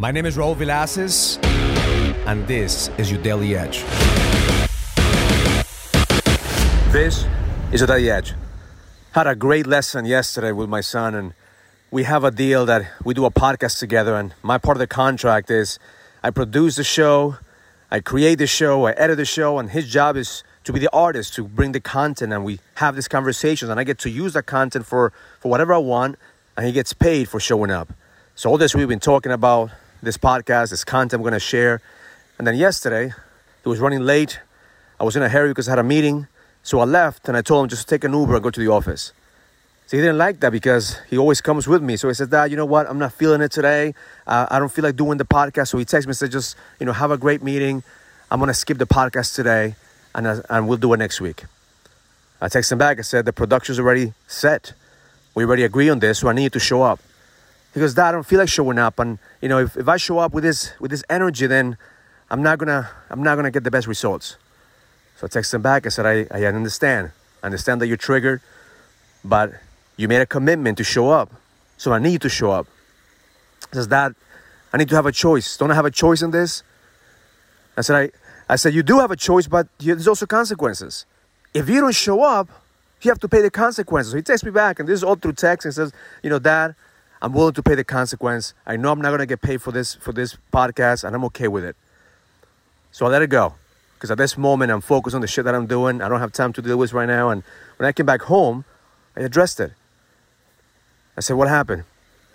My name is Raul Villacis, and this is your Daily Edge. This is your Daily Edge. Had a great lesson yesterday with my son, and we have a deal that we do a podcast together. And my part of the contract is I produce the show, I create the show, I edit the show, and his job is to be the artist, to bring the content, and we have these conversations, and I get to use that content for, for whatever I want, and he gets paid for showing up. So all this we've been talking about, this podcast, this content I'm gonna share. And then yesterday, he was running late. I was in a hurry because I had a meeting. So I left and I told him just to take an Uber and go to the office. So he didn't like that because he always comes with me. So he said, Dad, you know what? I'm not feeling it today. Uh, I don't feel like doing the podcast. So he texted me and said, just, you know, have a great meeting. I'm going to skip the podcast today and, uh, and we'll do it next week. I texted him back. I said, the production's already set. We already agree on this. So I need you to show up. Goes, Dad, I don't feel like showing up. And you know, if, if I show up with this with this energy, then I'm not gonna I'm not gonna get the best results. So I texted him back. I said, I, I understand. I understand that you're triggered, but you made a commitment to show up. So I need you to show up. He says, Dad, I need to have a choice. Don't I have a choice in this? I said, I, I said, you do have a choice, but there's also consequences. If you don't show up, you have to pay the consequences. So he texts me back, and this is all through text, and says, you know, Dad, I'm willing to pay the consequence. I know I'm not gonna get paid for this for this podcast, and I'm okay with it. So I let it go. Because at this moment I'm focused on the shit that I'm doing. I don't have time to deal with right now. And when I came back home, I addressed it. I said, What happened?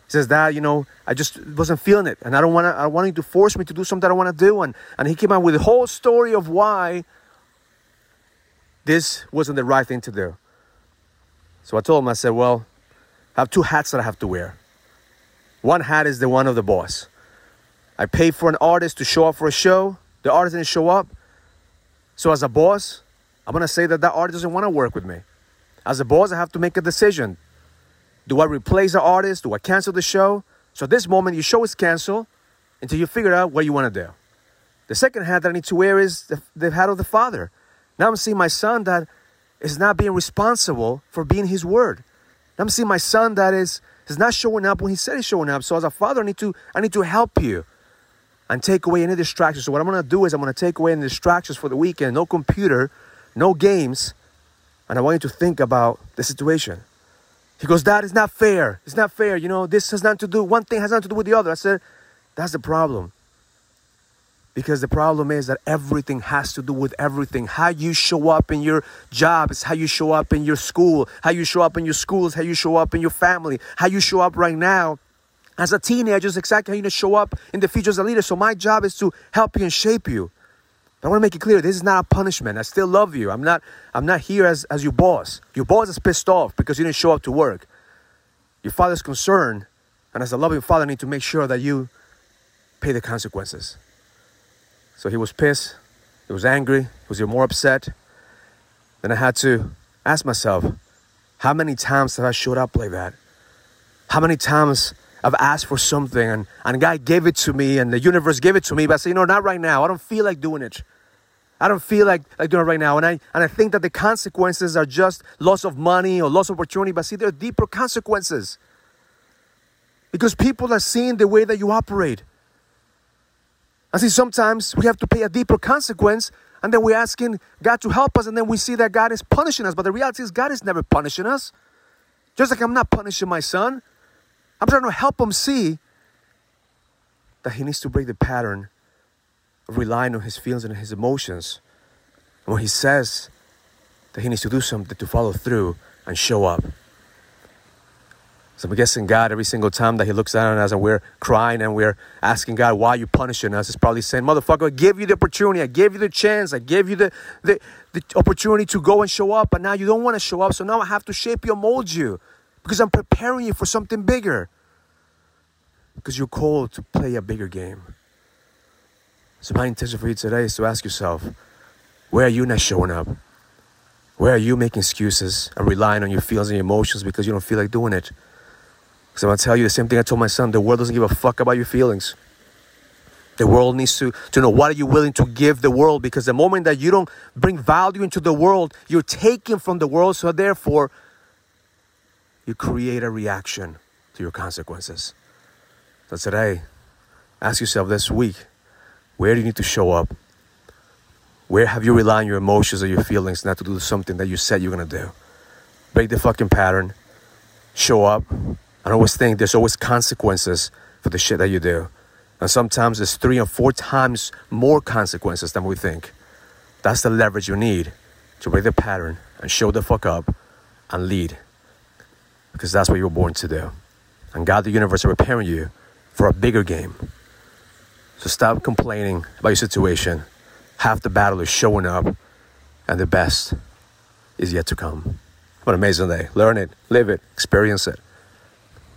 He says, Dad, you know, I just wasn't feeling it. And I don't wanna I want you to force me to do something I don't wanna do. And and he came out with the whole story of why this wasn't the right thing to do. So I told him, I said, Well, I have two hats that I have to wear. One hat is the one of the boss. I pay for an artist to show up for a show. The artist didn't show up. So as a boss, I'm gonna say that that artist doesn't want to work with me. As a boss, I have to make a decision. Do I replace the artist? Do I cancel the show? So at this moment, your show is canceled until you figure out what you want to do. The second hat that I need to wear is the, the hat of the father. Now I'm seeing my son that is not being responsible for being his word. Now I'm seeing my son that is He's not showing up when he said he's showing up. So as a father, I need to I need to help you and take away any distractions. So what I'm gonna do is I'm gonna take away any distractions for the weekend. No computer, no games, and I want you to think about the situation. He goes, Dad, it's not fair. It's not fair. You know, this has nothing to do. One thing has nothing to do with the other. I said, That's the problem. Because the problem is that everything has to do with everything. How you show up in your job is how you show up in your school. How you show up in your schools, how you show up in your family. How you show up right now as a teenager is exactly how you need to show up in the future as a leader. So my job is to help you and shape you. But I want to make it clear, this is not a punishment. I still love you. I'm not, I'm not here as, as your boss. Your boss is pissed off because you didn't show up to work. Your father's concerned, and as a loving father, I need to make sure that you pay the consequences. So he was pissed, he was angry, he was even more upset. Then I had to ask myself, how many times have I showed up like that? How many times I've asked for something and, and God gave it to me and the universe gave it to me, but I say, you know, not right now. I don't feel like doing it. I don't feel like, like doing it right now. And I, and I think that the consequences are just loss of money or loss of opportunity, but see, there are deeper consequences. Because people are seeing the way that you operate. I see sometimes we have to pay a deeper consequence and then we're asking God to help us and then we see that God is punishing us. But the reality is God is never punishing us. Just like I'm not punishing my son. I'm trying to help him see that he needs to break the pattern of relying on his feelings and his emotions. And when he says that he needs to do something to follow through and show up. So I'm guessing God every single time that He looks down on us and we're crying and we're asking God, why are you punishing us? Is probably saying, Motherfucker, I gave you the opportunity, I gave you the chance, I gave you the, the, the opportunity to go and show up, but now you don't want to show up, so now I have to shape you mold you because I'm preparing you for something bigger. Because you're called to play a bigger game. So my intention for you today is to ask yourself, where are you not showing up? Where are you making excuses and relying on your feelings and your emotions because you don't feel like doing it? Because I'm going to tell you the same thing I told my son. The world doesn't give a fuck about your feelings. The world needs to, to know what are you willing to give the world because the moment that you don't bring value into the world, you're taking from the world. So therefore, you create a reaction to your consequences. So today, Ask yourself this week where do you need to show up? Where have you relied on your emotions or your feelings not to do something that you said you're gonna do? Break the fucking pattern, show up. I always think there's always consequences for the shit that you do. And sometimes there's three or four times more consequences than we think. That's the leverage you need to break the pattern and show the fuck up and lead. Because that's what you were born to do. And God, the universe, are preparing you for a bigger game. So stop complaining about your situation. Half the battle is showing up, and the best is yet to come. What an amazing day. Learn it, live it, experience it.